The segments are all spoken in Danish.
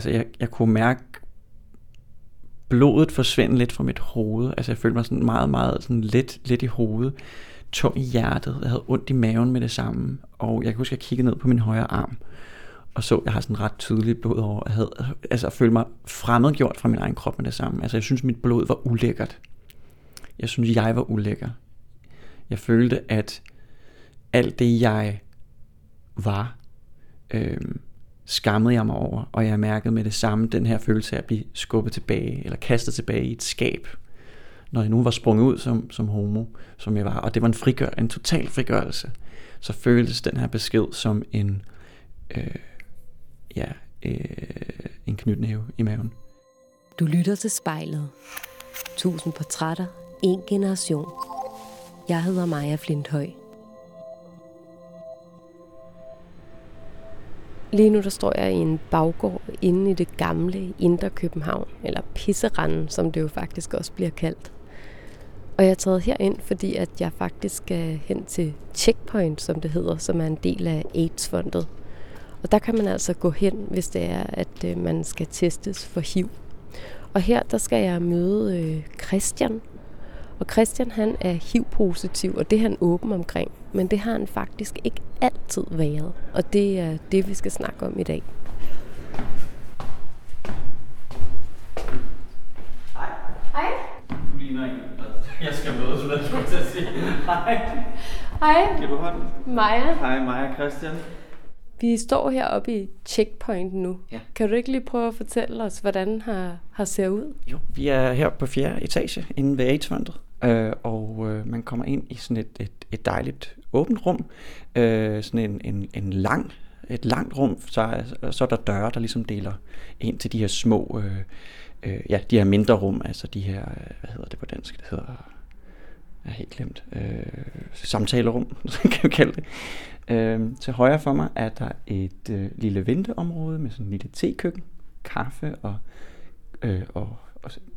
Altså, jeg, jeg kunne mærke blodet forsvinde lidt fra mit hoved. Altså, jeg følte mig sådan meget, meget sådan let, let i hovedet. Tung i hjertet. Jeg havde ondt i maven med det samme. Og jeg kan huske, at jeg kiggede ned på min højre arm. Og så, jeg har sådan ret tydeligt blod over. Jeg havde, altså, jeg følte mig fremmedgjort fra min egen krop med det samme. Altså, jeg synes, mit blod var ulækkert. Jeg synes, jeg var ulækker. Jeg følte, at alt det, jeg var, øh, skammede jeg mig over, og jeg mærkede med det samme den her følelse af at blive skubbet tilbage, eller kastet tilbage i et skab, når jeg nu var sprunget ud som, som homo, som jeg var, og det var en, frigør, en total frigørelse, så føltes den her besked som en, øh, ja, øh, en knytnæve i maven. Du lytter til spejlet. Tusind portrætter, en generation. Jeg hedder Maja Flinthøj. Lige nu der står jeg i en baggård inde i det gamle Indre København, eller Pisseranden, som det jo faktisk også bliver kaldt. Og jeg er taget herind, fordi at jeg faktisk skal hen til Checkpoint, som det hedder, som er en del af AIDS-fondet. Og der kan man altså gå hen, hvis det er, at øh, man skal testes for HIV. Og her der skal jeg møde øh, Christian, og Christian han er HIV-positiv, og det er han åben omkring. Men det har han faktisk ikke altid været. Og det er det, vi skal snakke om i dag. Hej. Hej. Du ligner en, jeg skal møde, så jeg skulle til at sige hej. Hej. Kan du hånden? Maja. Hej, Maja Christian. Vi står heroppe i Checkpoint nu. Ja. Kan du ikke lige prøve at fortælle os, hvordan har, har ser ud? Jo, vi er her på fjerde etage inde ved AIDS-fondet, øh, og øh, man kommer ind i sådan et, et, et dejligt åbent rum, øh, sådan en, en, en lang, et langt rum, så er, så er der døre, der ligesom deler ind til de her små, øh, øh, ja, de her mindre rum, altså de her, øh, hvad hedder det på dansk, det hedder, jeg har helt glemt, øh, samtalerum, kan vi kalde det. Øh, til højre for mig er der et øh, lille venteområde med sådan en lille tekøkken, kaffe og, øh, og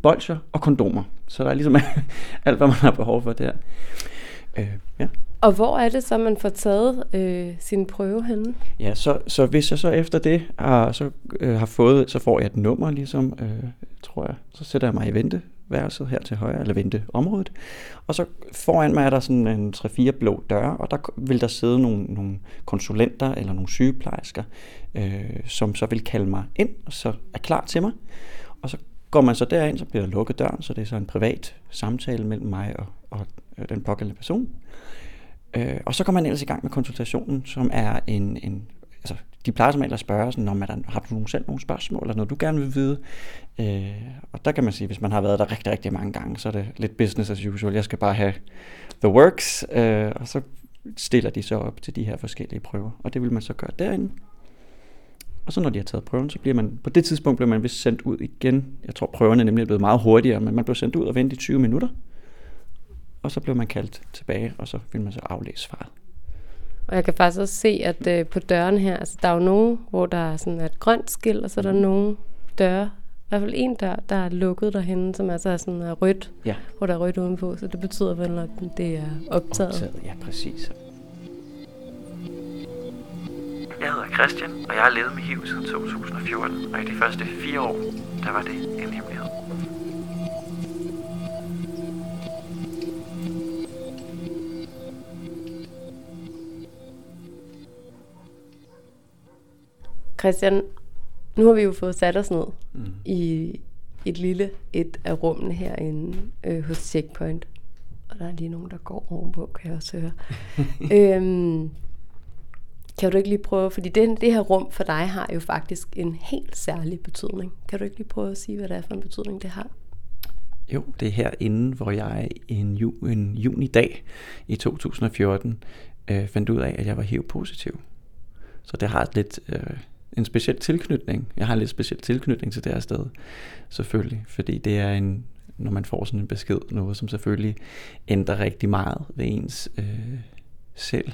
bolcher og kondomer. Så der er ligesom alt, hvad man har behov for der. Øh, ja. Og hvor er det så, man får taget øh, sin prøve henne? Ja, så, så hvis jeg så efter det har, så, øh, har fået, så får jeg et nummer ligesom, øh, tror jeg. Så sætter jeg mig i venteværelset her til højre, eller venteområdet. Og så foran mig er der sådan en 3-4 blå døre, og der vil der sidde nogle, nogle konsulenter eller nogle sygeplejersker, øh, som så vil kalde mig ind, og så er klar til mig. Og så går man så derind, så bliver der lukket døren, så det er så en privat samtale mellem mig og, og øh, den pågældende person. Øh, og så kommer man ellers i gang med konsultationen, som er en, en altså, de plejer som at spørge, sådan, om, der, har du selv nogle spørgsmål, eller noget du gerne vil vide? Øh, og der kan man sige, hvis man har været der rigtig, rigtig mange gange, så er det lidt business as usual. Jeg skal bare have the works, øh, og så stiller de så op til de her forskellige prøver, og det vil man så gøre derinde. Og så når de har taget prøven, så bliver man, på det tidspunkt bliver man vist sendt ud igen. Jeg tror prøverne er nemlig blevet meget hurtigere, men man blev sendt ud og vente i 20 minutter. Og så blev man kaldt tilbage, og så vil man så aflæse svaret. Og jeg kan faktisk også se, at øh, på dørene her, altså der er jo nogen, hvor der er sådan et grønt skilt, og så er der nogle døre, i hvert fald en dør, der er lukket derhen, som altså er sådan er rødt, Ja. hvor der er rødt udenpå, så det betyder vel, at det er optaget. Optaget, ja præcis. Jeg hedder Christian, og jeg har levet med HIV siden 2014, og i de første fire år, der var det en hemmelighed. Christian, nu har vi jo fået sat os ned Mm. i et lille et af rummene herinde øh, hos Checkpoint. Og der er lige nogen, der går ovenpå, kan jeg også høre. øhm, kan du ikke lige prøve, fordi det, det her rum for dig har jo faktisk en helt særlig betydning. Kan du ikke lige prøve at sige, hvad det er for en betydning, det har? Jo, det er herinde, hvor jeg en, ju, en junidag i 2014 øh, fandt ud af, at jeg var HIV-positiv. Så det har lidt øh, en speciel tilknytning. Jeg har en lidt speciel tilknytning til det her sted, selvfølgelig. Fordi det er en, når man får sådan en besked, noget som selvfølgelig ændrer rigtig meget ved ens øh, selv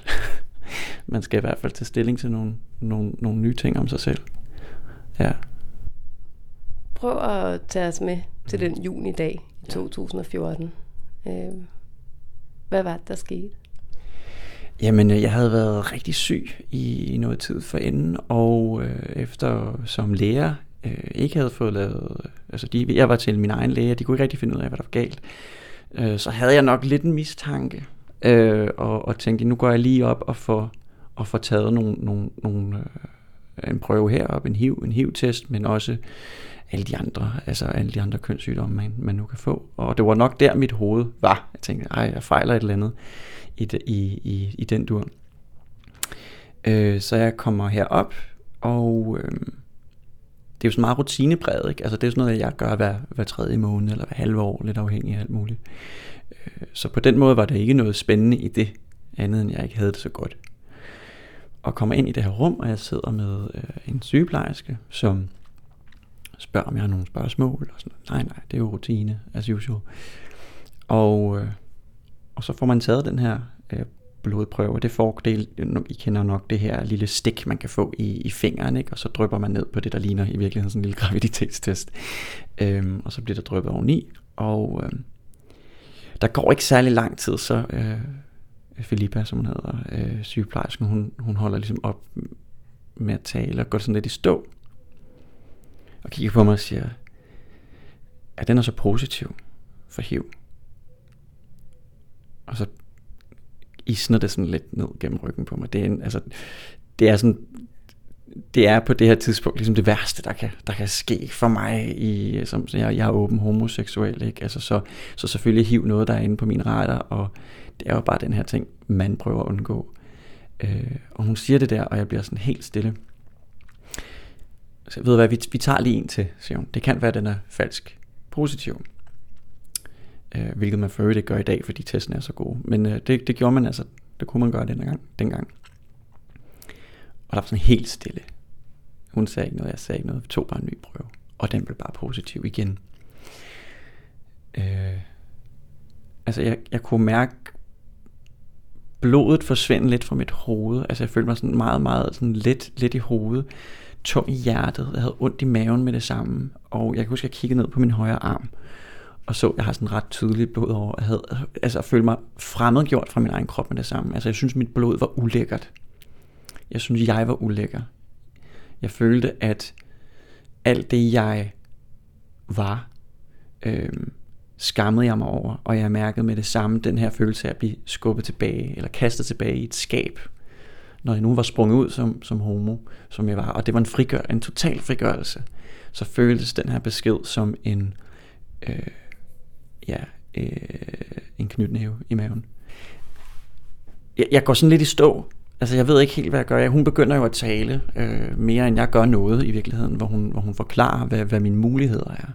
man skal i hvert fald tage stilling til nogle, nogle, nogle nye ting om sig selv. Ja. Prøv at tage os med til den junidag i 2014. Øh, hvad var det, der skete? Jamen, øh, jeg havde været rigtig syg i, noget tid for enden, og øh, efter som lærer øh, ikke havde fået lavet, altså de, jeg var til min egen læge, og de kunne ikke rigtig finde ud af, hvad der var galt, øh, så havde jeg nok lidt en mistanke, øh, og, og tænkte, nu går jeg lige op og får, og får taget nogle, nogle, nogle, øh, en prøve herop, en HIV, en HIV-test, men også alle de andre, altså alle de andre kønssygdomme, man, man nu kan få. Og det var nok der, mit hoved var. Jeg tænkte, ej, jeg fejler et eller andet i, i, i, i den dur. Øh, så jeg kommer herop, og øh, det er jo sådan meget rutinepræget, ikke? Altså det er sådan noget, jeg gør hver, hver tredje måned, eller hver halve år, lidt afhængig af alt muligt. Øh, så på den måde var der ikke noget spændende i det, andet end jeg ikke havde det så godt. Og kommer ind i det her rum, og jeg sidder med øh, en sygeplejerske, som spørger, om jeg har nogle spørgsmål. Og sådan, nej, nej, det er jo rutine, as usual. Og, øh, og så får man taget den her øh, blodprøve. Det får, det, I kender nok det her lille stik, man kan få i, i fingeren, ikke? og så drypper man ned på det, der ligner i virkeligheden sådan en lille graviditetstest. Øhm, og så bliver der dryppet oveni, og øhm, der går ikke særlig lang tid, så øh, Filippa, som hun hedder, øh, sygeplejersken, hun, hun holder ligesom op med at tale og går sådan lidt i stå, og kigger på mig og siger, at den er så positiv for HIV. Og så isner det sådan lidt ned gennem ryggen på mig. Det er, en, altså, det er sådan, det er på det her tidspunkt ligesom det værste, der kan, der kan ske for mig, i, som jeg, jeg er åben homoseksuel, ikke? Altså, så, så selvfølgelig hiv noget, der er inde på min radar, og det er jo bare den her ting, man prøver at undgå. Øh, og hun siger det der, og jeg bliver sådan helt stille. Så jeg ved hvad, vi, vi tager lige en til, siger hun. Det kan være, at den er falsk positiv. Øh, hvilket man for øvrigt ikke gør i dag, fordi testen er så gode. Men øh, det, det gjorde man altså, det kunne man gøre dengang. dengang. Og der var sådan helt stille. Hun sagde ikke noget, jeg sagde ikke noget. Vi tog bare en ny prøve. Og den blev bare positiv igen. Øh, altså jeg, jeg kunne mærke blodet forsvinde lidt fra mit hoved. Altså jeg følte mig sådan meget, meget sådan let, let i hovedet tung i hjertet, jeg havde ondt i maven med det samme, og jeg kan huske, at jeg kiggede ned på min højre arm, og så, jeg har sådan ret tydeligt blod over, jeg havde, altså jeg følte mig fremmedgjort fra min egen krop med det samme, altså jeg synes, mit blod var ulækkert, jeg synes, jeg var ulækker, jeg følte, at alt det, jeg var, øh, skammede jeg mig over, og jeg mærkede med det samme den her følelse af at blive skubbet tilbage, eller kastet tilbage i et skab, når jeg nu var sprunget ud som, som homo, som jeg var, og det var en, frigør, en total frigørelse, så føltes den her besked som en, øh, ja, øh, en knytnæve i maven. Jeg, jeg går sådan lidt i stå, Altså, jeg ved ikke helt, hvad jeg gør. Hun begynder jo at tale øh, mere, end jeg gør noget i virkeligheden, hvor hun, hvor hun forklarer, hvad, hvad mine muligheder er.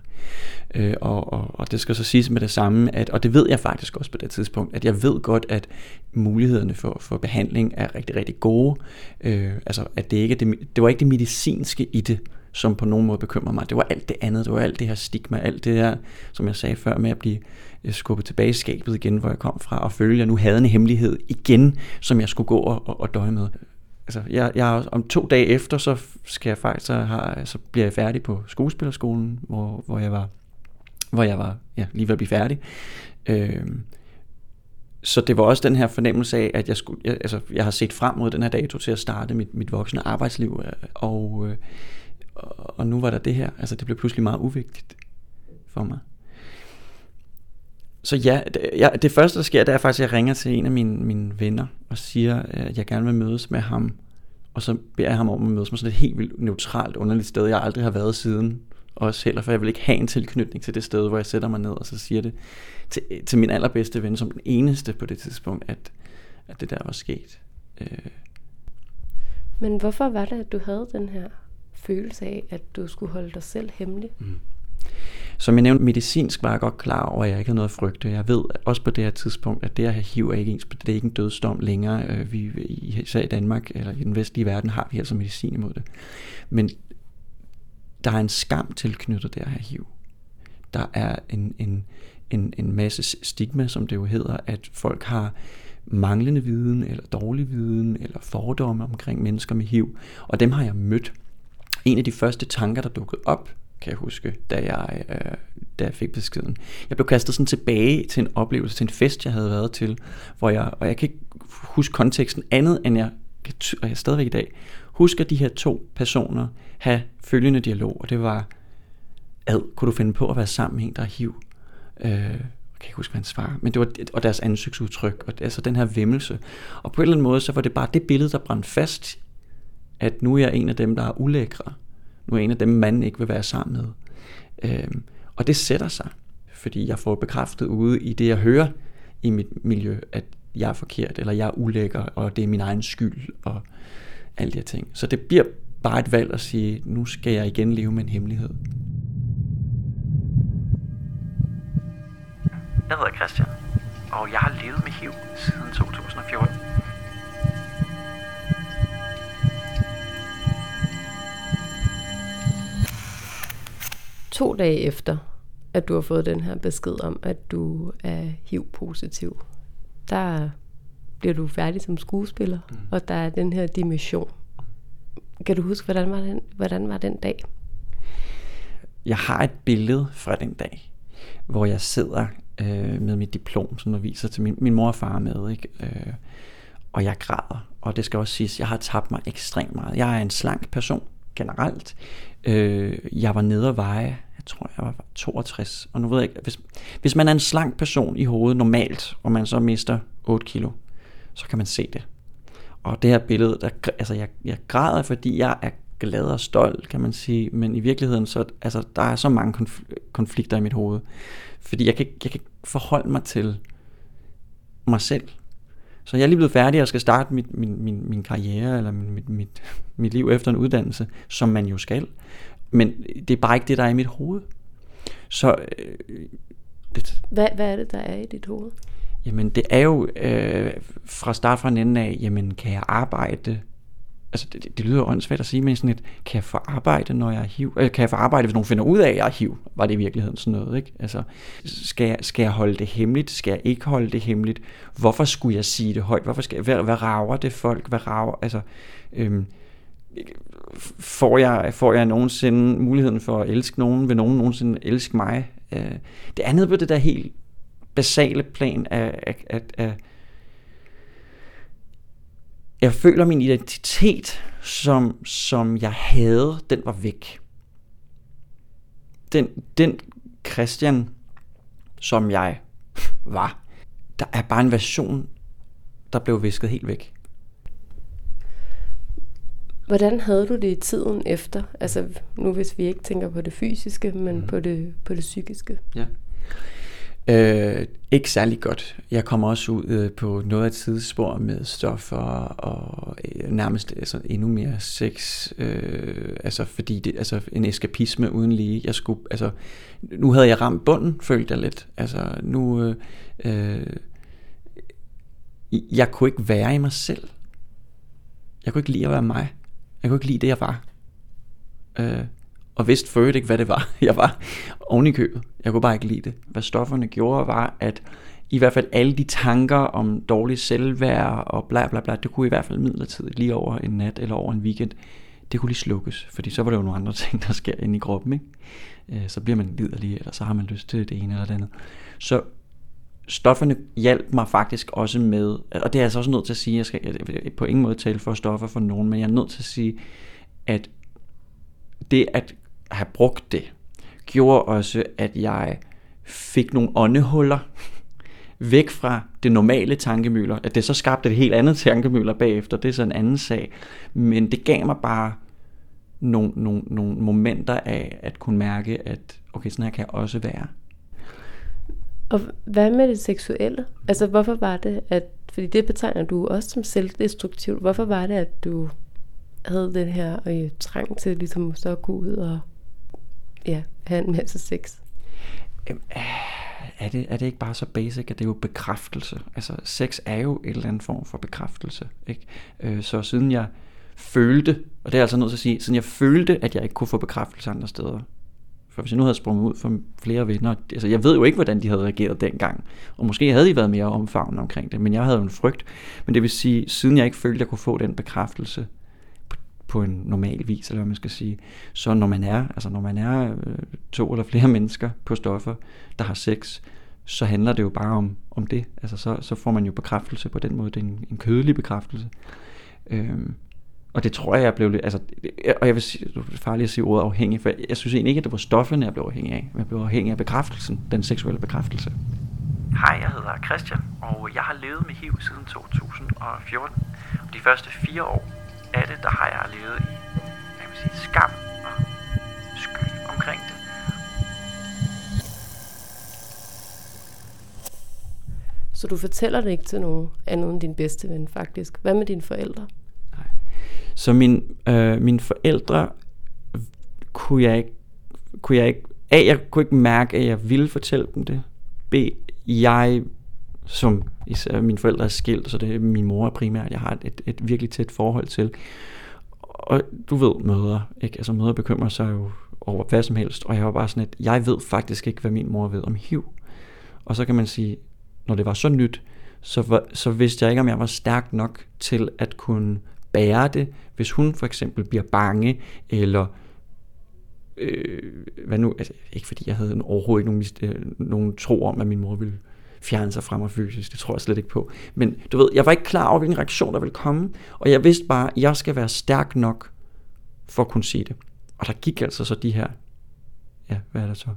Øh, og, og, og det skal så siges med det samme, at, og det ved jeg faktisk også på det tidspunkt, at jeg ved godt, at mulighederne for, for behandling er rigtig, rigtig gode. Øh, altså, at det, ikke, det, det var ikke det medicinske i det, som på nogen måde bekymrer mig. Det var alt det andet, det var alt det her stigma, alt det her, som jeg sagde før, med at blive øh, skubbet tilbage i skabet igen, hvor jeg kom fra, og føle, at jeg nu havde en hemmelighed igen, som jeg skulle gå og, og, og døje med. Altså, jeg, jeg, om to dage efter, så skal jeg faktisk, så, har, så bliver jeg færdig på skuespillerskolen, hvor, hvor jeg var, hvor jeg var ja, lige ved at blive færdig. Øh, så det var også den her fornemmelse af, at jeg, skulle, jeg, altså, jeg har set frem mod den her dato til at starte mit, mit voksne arbejdsliv, øh, og, øh, og nu var der det her. Altså det blev pludselig meget uvigtigt for mig. Så ja, det, ja, det første der sker, det er faktisk, at jeg ringer til en af mine, mine venner og siger, at jeg gerne vil mødes med ham. Og så beder jeg ham om at mødes med sådan et helt vildt neutralt, underligt sted, jeg aldrig har været siden. Også heller, for jeg vil ikke have en tilknytning til det sted, hvor jeg sætter mig ned og så siger det til, til min allerbedste ven, som den eneste på det tidspunkt, at, at det der var sket. Øh. Men hvorfor var det, at du havde den her følelse af, at du skulle holde dig selv hemmelig? Mm. Som jeg nævnte, medicinsk var jeg godt klar over, at jeg ikke havde noget at frygte. Jeg ved også på det her tidspunkt, at det at have HIV er ikke, ens, det er ikke en dødsdom længere. Øh, vi, især i Danmark eller i den vestlige verden har vi altså medicin imod det. Men der er en skam tilknyttet det at have HIV. Der er en, en, en, en masse stigma, som det jo hedder, at folk har manglende viden, eller dårlig viden, eller fordomme omkring mennesker med HIV. Og dem har jeg mødt en af de første tanker, der dukkede op, kan jeg huske, da jeg, øh, da jeg fik beskeden. Jeg blev kastet sådan tilbage til en oplevelse, til en fest, jeg havde været til, hvor jeg, og jeg kan ikke huske konteksten andet, end jeg og jeg stadigvæk i dag, husker de her to personer have følgende dialog, og det var, ad, kunne du finde på at være sammen med en, der er hiv? Øh, jeg kan ikke huske, hvad han svarer, men det var, og deres ansigtsudtryk, og altså den her vimmelse. Og på en eller anden måde, så var det bare det billede, der brændte fast, at nu er jeg en af dem, der er ulækre. Nu er jeg en af dem, manden ikke vil være sammen med. Øhm, og det sætter sig, fordi jeg får bekræftet ude i det, jeg hører i mit miljø, at jeg er forkert, eller jeg er ulækker, og det er min egen skyld, og alle de her ting. Så det bliver bare et valg at sige, nu skal jeg igen leve med en hemmelighed. Jeg hedder Christian, og jeg har levet med HIV siden 2014. To dage efter, at du har fået den her besked om, at du er HIV-positiv, der bliver du færdig som skuespiller, mm. og der er den her dimension. Kan du huske, hvordan var den, hvordan var den dag? Jeg har et billede fra den dag, hvor jeg sidder øh, med mit diplom, som jeg viser til min, min mor og far med, ikke? Øh, og jeg græder. Og det skal også siges, jeg har tabt mig ekstremt meget. Jeg er en slank person generelt. Øh, jeg var nede og veje jeg tror, jeg var 62. Og nu ved jeg ikke, hvis, hvis man er en slank person i hovedet normalt, og man så mister 8 kilo, så kan man se det. Og det her billede, der, altså jeg, jeg græder, fordi jeg er glad og stolt, kan man sige, men i virkeligheden, så, altså, der er så mange konflikter i mit hoved. Fordi jeg kan, jeg kan forholde mig til mig selv. Så jeg er lige blevet færdig og skal starte mit, min, min, min karriere, eller min, mit, mit, mit liv efter en uddannelse, som man jo skal. Men det er bare ikke det, der er i mit hoved. Så, øh, det, hvad, hvad er det, der er i dit hoved? Jamen, det er jo øh, fra start fra en ende af, jamen, kan jeg arbejde? Altså, det, det lyder åndssvagt at sige, men sådan et, kan jeg få arbejde, når jeg er hiv? Eller kan jeg få arbejde, hvis nogen finder ud af, at jeg er hiv? Var det i virkeligheden sådan noget, ikke? Altså, skal jeg, skal jeg holde det hemmeligt? Skal jeg ikke holde det hemmeligt? Hvorfor skulle jeg sige det højt? Hvorfor skal jeg, hvad, hvad rager det folk? Hvad rager, altså, øhm, får jeg, får jeg nogensinde muligheden for at elske nogen? Vil nogen nogensinde elske mig? Øh, det andet på det der helt basale plan af, af, af, af jeg føler min identitet, som, som jeg havde, den var væk. Den, den Christian, som jeg var, der er bare en version, der blev visket helt væk. Hvordan havde du det i tiden efter? Altså nu hvis vi ikke tænker på det fysiske, men mm. på, det, på det psykiske. Ja. Øh, ikke særlig godt. Jeg kommer også ud øh, på noget af et tidsspor med stoffer og øh, nærmest altså, endnu mere sex. Øh, altså fordi det, altså en eskapisme uden lige. Jeg skulle, altså, nu havde jeg ramt bunden, følte jeg lidt. Altså nu, øh, øh, jeg kunne ikke være i mig selv. Jeg kunne ikke lide at være mig. Jeg kunne ikke lide det, jeg var. Øh, og vidste for ikke, hvad det var, jeg var oven i købet. Jeg kunne bare ikke lide det. Hvad stofferne gjorde, var, at i hvert fald alle de tanker om dårlig selvværd og bla bla bla, det kunne i hvert fald midlertidigt lige over en nat eller over en weekend, det kunne lige slukkes, fordi så var der jo nogle andre ting, der sker inde i kroppen, ikke? Øh, så bliver man liderlig, eller så har man lyst til det ene eller det andet. Så stofferne hjalp mig faktisk også med, og det er altså også nødt til at sige, jeg skal jeg på ingen måde tale for stoffer for nogen, men jeg er nødt til at sige, at det at have brugt det, gjorde også, at jeg fik nogle åndehuller væk fra det normale tankemøller. At det så skabte et helt andet tankemøller bagefter, det er så en anden sag. Men det gav mig bare nogle, nogle, nogle momenter af at kunne mærke, at okay, sådan her kan jeg også være. Og hvad med det seksuelle? Altså, hvorfor var det, at... Fordi det betegner du også som selvdestruktivt. Hvorfor var det, at du havde den her øh, trang til ligesom så at gå ud og ja, have en masse sex? Ah, er, det, er det ikke bare så basic, at det er jo bekræftelse? Altså, sex er jo en eller anden form for bekræftelse. Ikke? Øh, så siden jeg følte, og det er altså nødt til at sige, siden jeg følte, at jeg ikke kunne få bekræftelse andre steder, for hvis jeg nu havde sprunget ud for flere venner, altså jeg ved jo ikke, hvordan de havde reageret dengang. Og måske havde de været mere omfavnende omkring det, men jeg havde jo en frygt. Men det vil sige, siden jeg ikke følte, at jeg kunne få den bekræftelse på, en normal vis, eller hvad man skal sige, så når man er, altså når man er øh, to eller flere mennesker på stoffer, der har sex, så handler det jo bare om, om det. Altså så, så får man jo bekræftelse på den måde. Det er en, en kødelig bekræftelse. Øhm, og det tror jeg, jeg blev lidt, altså, øh, og jeg vil sige, det er farligt at sige ordet afhængig, for jeg synes egentlig ikke, at det var stofferne, jeg blev afhængig af. Jeg blev afhængig af bekræftelsen, den seksuelle bekræftelse. Hej, jeg hedder Christian, og jeg har levet med HIV siden 2014. Og de første fire år af det, der har jeg levet i jeg vil sige, skam og skyld omkring det. Så du fortæller det ikke til nogen andet end din bedste ven, faktisk. Hvad med dine forældre? Nej. Så min, øh, mine forældre kunne jeg ikke, kunne jeg ikke, A, jeg kunne ikke mærke, at jeg ville fortælle dem det. B, jeg, som især mine forældre er skilt, så det er min mor primært, jeg har et, et, virkelig tæt forhold til. Og du ved, møder, ikke? Altså møder bekymrer sig jo over hvad som helst, og jeg var bare sådan, at jeg ved faktisk ikke, hvad min mor ved om HIV. Og så kan man sige, når det var så nyt, så, var, så vidste jeg ikke, om jeg var stærk nok til at kunne bære det, hvis hun for eksempel bliver bange, eller øh, hvad nu, altså, ikke fordi jeg havde overhovedet ikke nogen, øh, nogen tro om, at min mor ville fjerne sig fra mig fysisk, det tror jeg slet ikke på. Men du ved, jeg var ikke klar over, hvilken reaktion der ville komme, og jeg vidste bare, at jeg skal være stærk nok for at kunne se det. Og der gik altså så de her, ja, hvad er det så?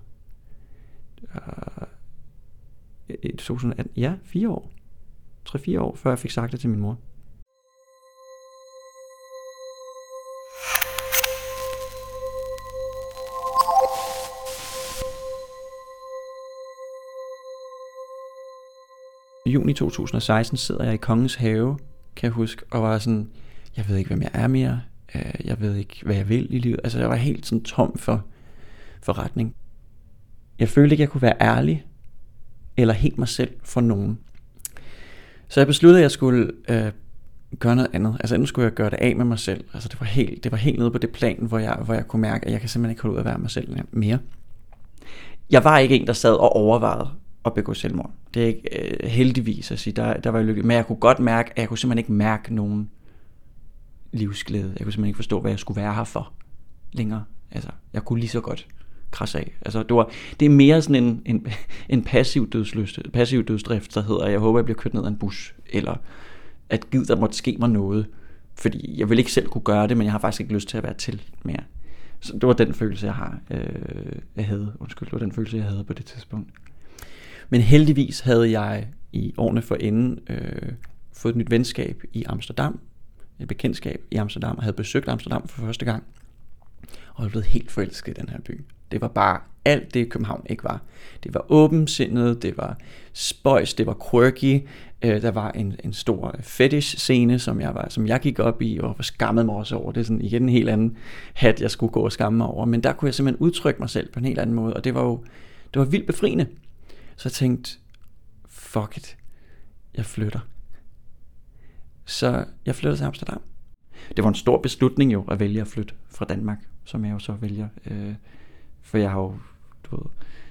Øh, uh, 2018, ja, fire år. 3-4 år, før jeg fik sagt det til min mor. Juni 2016 sidder jeg i Kongens Have, kan jeg huske, og var sådan, jeg ved ikke, hvem jeg er mere, øh, jeg ved ikke, hvad jeg vil i livet. Altså, jeg var helt sådan tom for, for retning. Jeg følte ikke, jeg kunne være ærlig, eller helt mig selv for nogen. Så jeg besluttede, at jeg skulle øh, gøre noget andet. Altså enten skulle jeg gøre det af med mig selv. Altså det var helt, det var helt nede på det plan, hvor jeg, hvor jeg kunne mærke, at jeg kan simpelthen ikke holde ud at være mig selv mere. Jeg var ikke en, der sad og overvejede at begå selvmord. Det er ikke øh, heldigvis at sige, der, der var jeg lykkelig. Men jeg kunne godt mærke, at jeg kunne simpelthen ikke mærke nogen livsglæde. Jeg kunne simpelthen ikke forstå, hvad jeg skulle være her for længere. Altså, jeg kunne lige så godt krasse af. Altså, det, var, det er mere sådan en, en, en passiv dødslyst, passiv dødsdrift, der hedder, jeg håber, jeg bliver kørt ned af en bus, eller at gid, der måtte ske mig noget. Fordi jeg vil ikke selv kunne gøre det, men jeg har faktisk ikke lyst til at være til mere. Så det var den følelse, jeg har, øh, jeg havde. Undskyld, det var den følelse, jeg havde på det tidspunkt. Men heldigvis havde jeg i årene for inden øh, fået et nyt venskab i Amsterdam, et bekendtskab i Amsterdam, og havde besøgt Amsterdam for første gang, og jeg blev helt forelsket i den her by. Det var bare alt det, København ikke var. Det var åbensindet, det var spøjs, det var quirky. Øh, der var en, en stor fetish-scene, som jeg, var, som jeg gik op i, og skammede mig også over. Det er sådan igen en helt anden hat, jeg skulle gå og skamme mig over. Men der kunne jeg simpelthen udtrykke mig selv på en helt anden måde, og det var jo det var vildt befriende. Så jeg tænkte, fuck it, jeg flytter. Så jeg flyttede til Amsterdam. Det var en stor beslutning jo at vælge at flytte fra Danmark, som jeg jo så vælger. Øh, for jeg har jo du ved,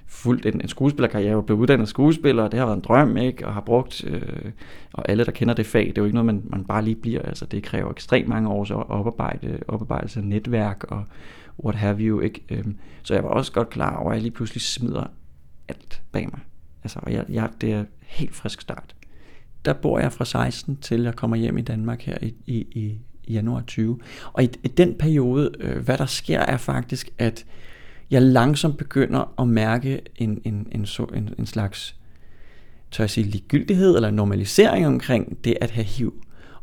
fulgt en, en skuespillerkarriere, og blevet uddannet skuespiller, og det har været en drøm, ikke? Og har brugt, øh, og alle, der kender det fag, det er jo ikke noget, man, man bare lige bliver, altså det kræver ekstremt mange års oparbejde, oparbejdelse af netværk, og what have you, ikke? Øh, så jeg var også godt klar over, at jeg lige pludselig smider alt bag mig. Altså, og jeg, jeg, det er helt frisk start. Der bor jeg fra 16 til jeg kommer hjem i Danmark her i, i, i januar 20. Og i, i den periode, øh, hvad der sker, er faktisk, at jeg langsomt begynder at mærke en, en, en, så, en, en slags, tør jeg sige, ligegyldighed eller normalisering omkring det at have HIV.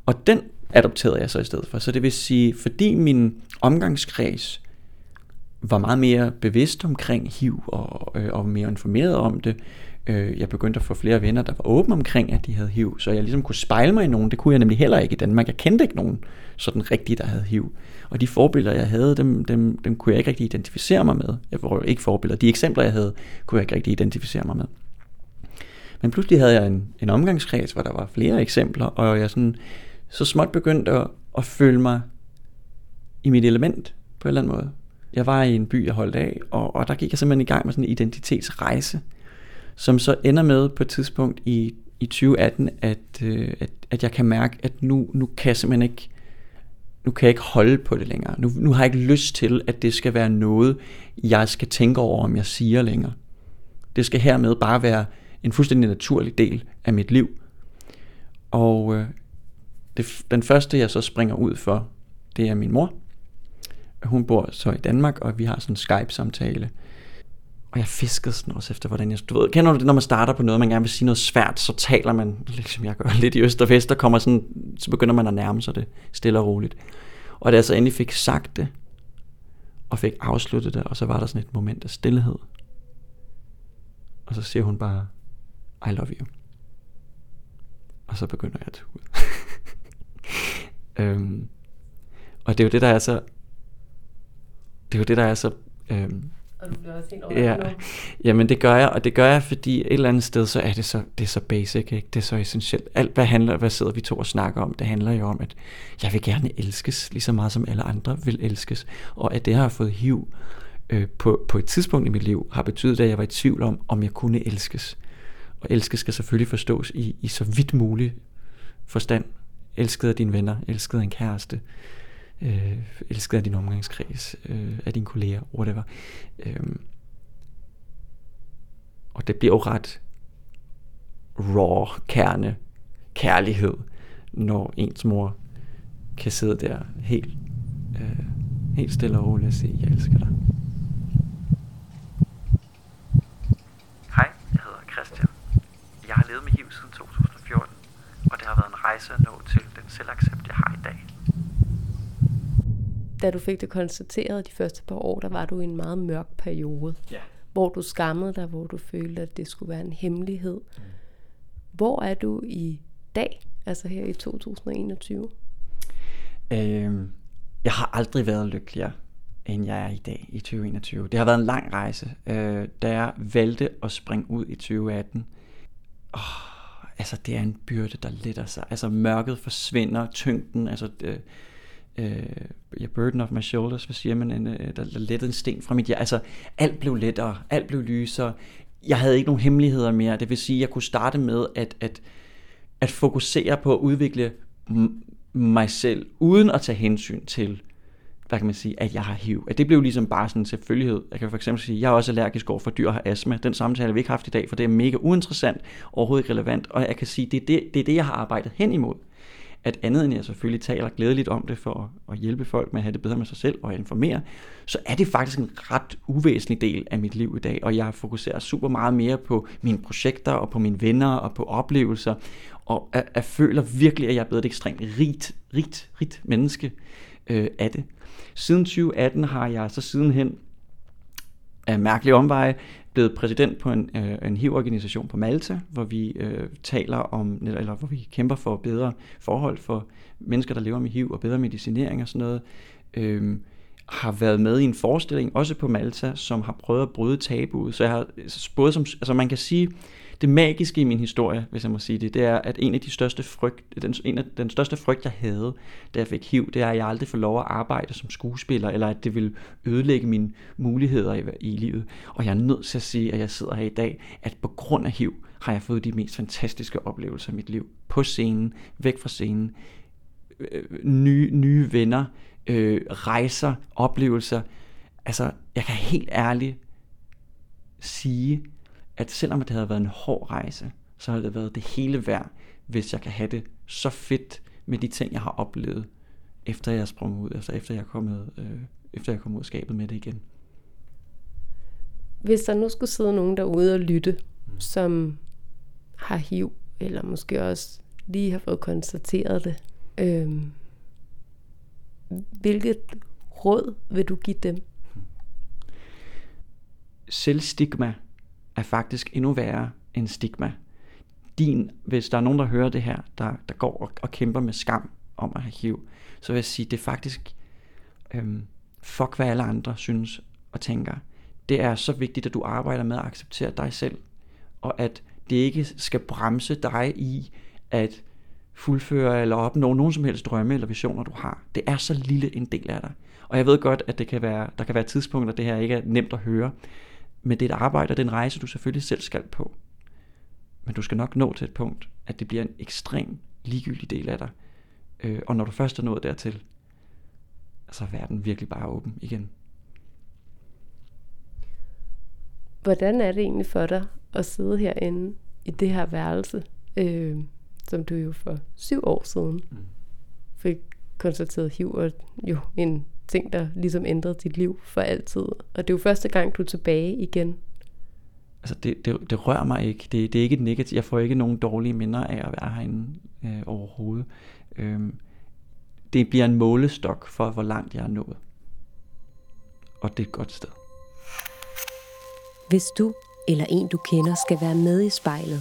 Og den adopterede jeg så i stedet for. Så det vil sige, fordi min omgangskreds var meget mere bevidst omkring HIV og, øh, og mere informeret om det, øh, jeg begyndte at få flere venner, der var åbne omkring, at de havde HIV, så jeg ligesom kunne spejle mig i nogen. Det kunne jeg nemlig heller ikke i Danmark. Jeg kendte ikke nogen sådan rigtigt, der havde HIV. Og de forbilleder, jeg havde, dem, dem, dem kunne jeg ikke rigtig identificere mig med. Jeg var ikke forbilleder. De eksempler, jeg havde, kunne jeg ikke rigtig identificere mig med. Men pludselig havde jeg en, en omgangskreds, hvor der var flere eksempler, og jeg sådan, så småt begyndte at, at føle mig i mit element på en eller anden måde. Jeg var i en by, jeg holdt af, og, og der gik jeg simpelthen i gang med sådan en identitetsrejse, som så ender med på et tidspunkt i, i 2018, at, øh, at, at jeg kan mærke, at nu, nu kan jeg simpelthen ikke nu kan jeg ikke holde på det længere. Nu, nu har jeg ikke lyst til, at det skal være noget, jeg skal tænke over, om jeg siger længere. Det skal hermed bare være en fuldstændig naturlig del af mit liv. Og øh, det, den første, jeg så springer ud for, det er min mor. Hun bor så i Danmark, og vi har sådan en Skype-samtale. Og jeg fiskede sådan også efter, hvordan jeg... Du ved, kender du det, når man starter på noget, man gerne vil sige noget svært, så taler man, ligesom jeg gør lidt i øst og vest, og kommer sådan, så begynder man at nærme sig det stille og roligt. Og da jeg så endelig fik sagt det, og fik afsluttet det, og så var der sådan et moment af stillhed. Og så siger hun bare, I love you. Og så begynder jeg at tude. øhm, og det er jo det, der er så... Det er jo det, der er så... Øhm, og du bliver også helt Ja, jamen det gør jeg, og det gør jeg, fordi et eller andet sted, så er det så, det er så basic, ikke? det er så essentielt. Alt, hvad, handler, hvad sidder vi to og snakker om, det handler jo om, at jeg vil gerne elskes, lige så meget som alle andre vil elskes, og at det har fået hiv øh, på, på et tidspunkt i mit liv, har betydet, at jeg var i tvivl om, om jeg kunne elskes. Og elskes skal selvfølgelig forstås i, i så vidt muligt forstand. Elsket af dine venner, elsket af en kæreste, øh, elsket af din omgangskreds, øh, af dine kolleger, whatever. Øh, og det bliver jo ret raw kerne kærlighed, når ens mor kan sidde der helt, øh, helt stille og roligt og sige, jeg elsker dig. Hej, jeg hedder Christian. Jeg har levet med HIV siden 2014, og det har været en rejse at nå til den selvaccept, jeg har i dag da du fik det konstateret de første par år, der var du i en meget mørk periode. Ja. Hvor du skammede dig, hvor du følte, at det skulle være en hemmelighed. Mm. Hvor er du i dag, altså her i 2021? Øhm, jeg har aldrig været lykkeligere, end jeg er i dag i 2021. Det har været en lang rejse. Øh, da jeg valgte at springe ud i 2018, åh, altså det er en byrde, der letter sig. Altså mørket forsvinder, tyngden, altså... Det, øh, ja, burden of my shoulders, hvad siger man, en, øh, der, der lettede en sten fra mit hjerte. Altså, alt blev lettere, alt blev lysere. Jeg havde ikke nogen hemmeligheder mere. Det vil sige, at jeg kunne starte med at, at, at fokusere på at udvikle mig selv, uden at tage hensyn til, hvad kan man sige, at jeg har HIV. At det blev ligesom bare sådan en selvfølgelighed. Jeg kan for eksempel sige, at jeg er også allergisk over for dyr og har astma. Den samtale har vi ikke haft i dag, for det er mega uinteressant, overhovedet ikke relevant. Og jeg kan sige, at det er det, det, er det jeg har arbejdet hen imod at andet end jeg selvfølgelig taler glædeligt om det for at hjælpe folk med at have det bedre med sig selv og informere, så er det faktisk en ret uvæsentlig del af mit liv i dag, og jeg fokuserer super meget mere på mine projekter og på mine venner og på oplevelser, og jeg, jeg føler virkelig, at jeg er blevet et ekstremt rigt, rigt, rigt menneske øh, af det. Siden 2018 har jeg så sidenhen af mærkelige omveje blevet præsident på en, øh, en HIV-organisation på Malta, hvor vi øh, taler om, eller hvor vi kæmper for bedre forhold for mennesker, der lever med HIV og bedre medicinering og sådan noget. Øh, har været med i en forestilling, også på Malta, som har prøvet at bryde tabuet. Så jeg har både som, altså man kan sige, det magiske i min historie, hvis jeg må sige det, det er, at en af de største frygt, den, en af den største frygt, jeg havde, da jeg fik HIV, det er, at jeg aldrig får lov at arbejde som skuespiller, eller at det vil ødelægge mine muligheder i, i livet. Og jeg er nødt til at sige, at jeg sidder her i dag, at på grund af HIV, har jeg fået de mest fantastiske oplevelser i mit liv. På scenen, væk fra scenen, øh, øh nye, nye venner, øh, rejser, oplevelser. Altså, jeg kan helt ærligt sige, at selvom det havde været en hård rejse, så har det været det hele værd, hvis jeg kan have det så fedt med de ting, jeg har oplevet, efter jeg er sprunget ud, altså efter jeg er kommet, øh, efter jeg er kommet ud af skabet med det igen. Hvis der nu skulle sidde nogen derude og lytte, mm. som har HIV, eller måske også lige har fået konstateret det, øh, hvilket råd vil du give dem? Selvstigma er faktisk endnu værre end stigma. Din, hvis der er nogen, der hører det her, der, der går og, og kæmper med skam om at have HIV, så vil jeg sige, det er faktisk, øhm, fuck hvad alle andre synes og tænker. Det er så vigtigt, at du arbejder med at acceptere dig selv, og at det ikke skal bremse dig i at fuldføre eller opnå nogen som helst drømme eller visioner, du har. Det er så lille en del af dig. Og jeg ved godt, at det kan være, der kan være tidspunkter, det her ikke er nemt at høre. Men det er et arbejde, og det er en rejse, du selvfølgelig selv skal på. Men du skal nok nå til et punkt, at det bliver en ekstrem ligegyldig del af dig. Øh, og når du først er nået dertil, så er verden virkelig bare åben igen. Hvordan er det egentlig for dig at sidde herinde i det her værelse, øh, som du jo for syv år siden mm. fik konstateret HIV, og jo en ting, der ligesom ændrede dit liv for altid. Og det er jo første gang, du er tilbage igen. Altså det, det, det rører mig ikke. Det, det er ikke et negativt. Jeg får ikke nogen dårlige minder af at være herinde øh, overhovedet. Øhm, det bliver en målestok for, hvor langt jeg er nået. Og det er et godt sted. Hvis du eller en du kender skal være med i spejlet,